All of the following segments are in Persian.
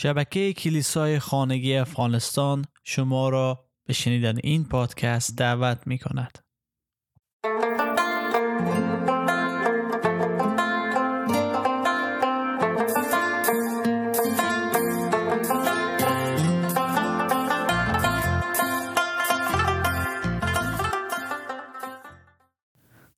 شبکه کلیسای خانگی افغانستان شما را به شنیدن این پادکست دعوت می کند.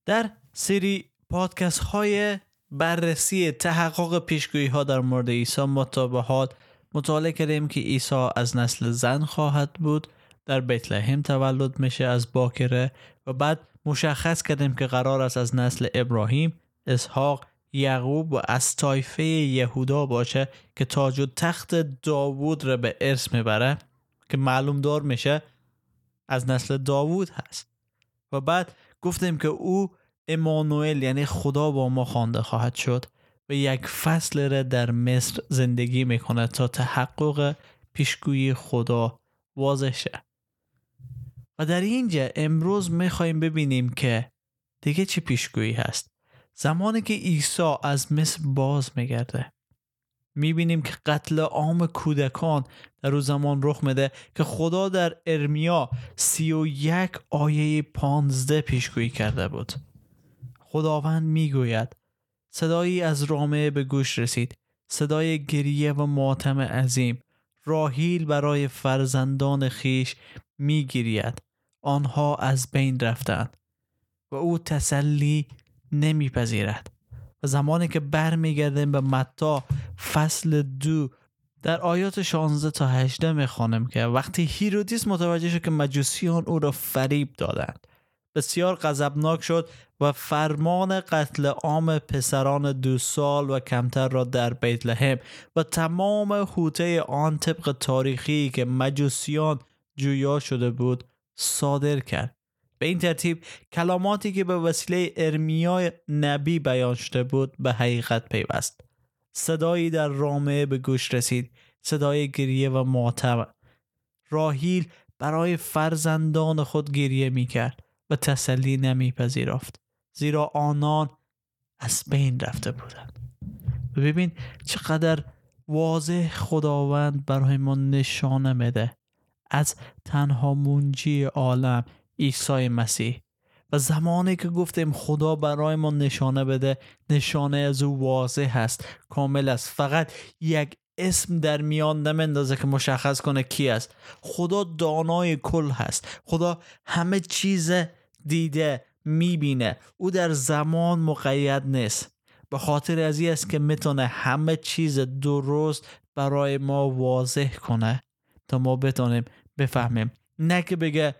در سری پادکست های بررسی تحقق پیشگویی ها در مورد عیسی مطابقات مطالعه کردیم که عیسی از نسل زن خواهد بود در بیت لحم تولد میشه از باکره و بعد مشخص کردیم که قرار است از نسل ابراهیم اسحاق یعقوب و از طایفه یهودا باشه که تاج و تخت داوود را به ارث می‌بره که معلوم دار میشه از نسل داوود هست. و بعد گفتیم که او امانوئل یعنی خدا با ما خوانده خواهد شد. و یک فصل را در مصر زندگی می‌کنه تا تحقق پیشگویی خدا واضح شه و در اینجا امروز می‌خوایم ببینیم که دیگه چی پیشگویی هست. زمانی که عیسی از مصر باز میگرده می‌بینیم که قتل عام کودکان در او زمان رخ میده که خدا در ارمیا سی و یک آیه پانزده پیشگویی کرده بود. خداوند می‌گوید صدایی از رامه به گوش رسید. صدای گریه و ماتم عظیم. راهیل برای فرزندان خیش می‌گیرید. آنها از بین رفتند. و او تسلی نمیپذیرد. و زمانی که برمیگردیم به متا فصل دو در آیات 16 تا 18 می‌خوانم که وقتی هیرودیس متوجه شد که مجوسیان او را فریب دادند. بسیار غضبناک شد و فرمان قتل عام پسران دو سال و کمتر را در بیت لحم و تمام حوطه آن طبق تاریخی که مجوسیان جویا شده بود صادر کرد. به این ترتیب کلاماتی که به وسیله ارمیای نبی بیان شده بود به حقیقت پیوست. صدایی در رامه به گوش رسید. صدای گریه و ماتم راهیل برای فرزندان خود گریه می کرد و تسلی نمیپذیرفت. زیرا آنان از بین رفته بودند. ببین چقدر واضح خداوند برای ما نشانه میده. از تنها منجی عالم عیسی مسیح. و زمانی که گفتیم خدا برای ما نشانه بده نشانه از او واضح هست کامل است. فقط یک اسم در میان نمندازه که مشخص کنه کی است. خدا دانای کل هست. خدا همه چیز دیده می‌بینه. او در زمان مقید نیست. به خاطر از است که می‌تونه همه چیز درست برای ما واضح کنه تا ما بتونیم بفهمیم. نه که بگه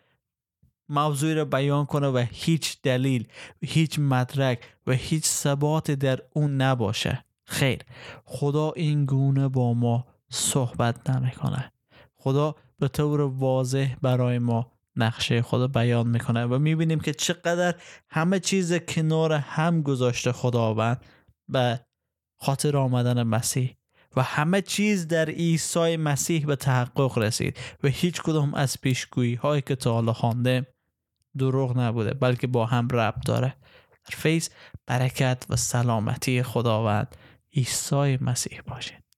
موضوعی رو بیان کنه و هیچ دلیل هیچ مدرک و هیچ ثبات در اون نباشه. خیر. خدا این گونه با ما صحبت نمی‌کنه. خدا به طور واضح برای ما نقشه خود بیان می‌کنه و می‌بینیم که چقدر همه چیز کنار هم گذاشته خداوند به خاطر آمدن مسیح و همه چیز در عیسی مسیح به تحقق رسید و هیچ کدوم از پیشگویی هایی که تا حالا خوانده دروغ نبوده بلکه با هم ربط داره. در فیض برکت و سلامتی خداوند عیسی مسیح باشید